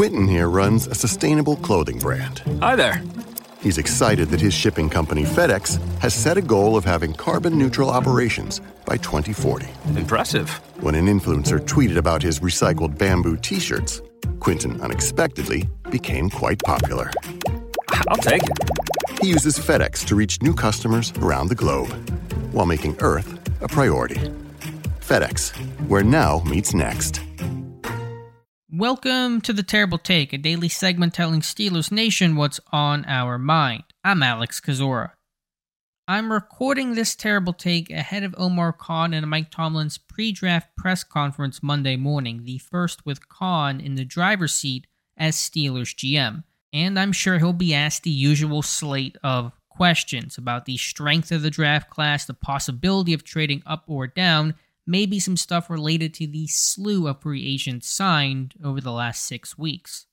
Quentin here runs a sustainable clothing brand. Hi there. He's excited that his shipping company, FedEx, has set a goal of having carbon neutral operations by 2040. Impressive. When an influencer tweeted about his recycled bamboo t shirts, Quentin unexpectedly became quite popular. I'll take it. He uses FedEx to reach new customers around the globe while making Earth a priority. FedEx, where now meets next. Welcome to the Terrible Take, a daily segment telling Steelers Nation what's on our mind. I'm Alex Kozora. I'm recording this Terrible Take ahead of Omar Khan and Mike Tomlin's pre draft press conference Monday morning, the first with Khan in the driver's seat as Steelers GM. And I'm sure he'll be asked the usual slate of questions about the strength of the draft class, the possibility of trading up or down, maybe some stuff related to the slew of free agents signed over the last six weeks.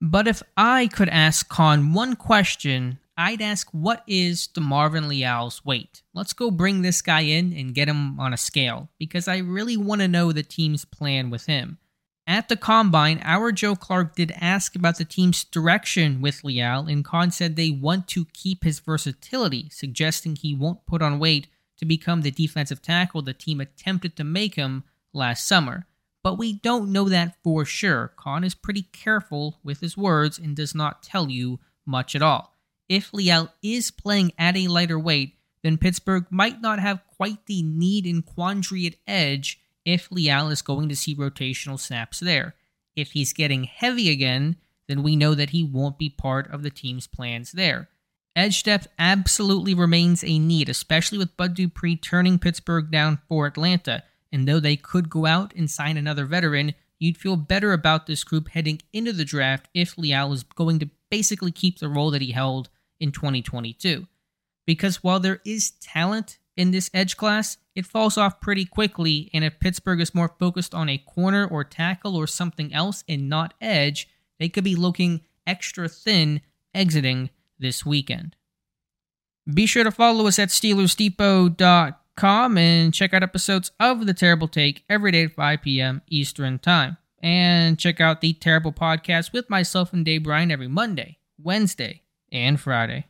But if I could ask Khan one question, I'd ask what is DeMarvin Leal's weight? Let's go bring this guy in and get him on a scale, because I really want to know the team's plan with him. At the combine, our Joe Clark did ask about the team's direction with Leal, and Khan said they want to keep his versatility, suggesting he won't put on weight to become the defensive tackle the team attempted to make him last summer. But we don't know that for sure. Khan is pretty careful with his words and does not tell you much at all. If Leal is playing at a lighter weight, then Pittsburgh might not have quite the need and quandary at edge if Leal is going to see rotational snaps there. If he's getting heavy again, then we know that he won't be part of the team's plans there. Edge depth absolutely remains a need, especially with Bud Dupree turning Pittsburgh down for Atlanta. And though they could go out and sign another veteran, you'd feel better about this group heading into the draft if Leal is going to basically keep the role that he held in 2022. Because while there is talent in this edge class, it falls off pretty quickly, and if Pittsburgh is more focused on a corner or tackle or something else and not edge, they could be looking extra thin exiting this weekend. Be sure to follow us at SteelersDepot.com and check out episodes of The Terrible Take every day at 5 p.m. Eastern Time. And check out The Terrible Podcast with myself and Dave Bryan every Monday, Wednesday, and Friday.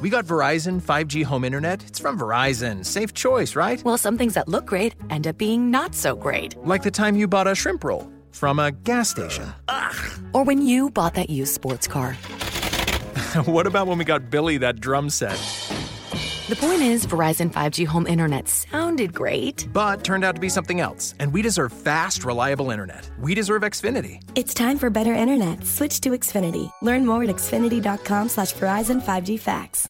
We got Verizon 5G home internet. It's from Verizon. Safe choice, right? Well, some things that look great end up being not so great. Like the time you bought a shrimp roll from a gas station. Ugh. Or when you bought that used sports car. what about when we got Billy that drum set? The point is, Verizon 5G home internet sounded great. But turned out to be something else, and we deserve fast, reliable internet. We deserve Xfinity. It's time for better internet. Switch to Xfinity. Learn more at xfinity.com slash Verizon 5G Facts.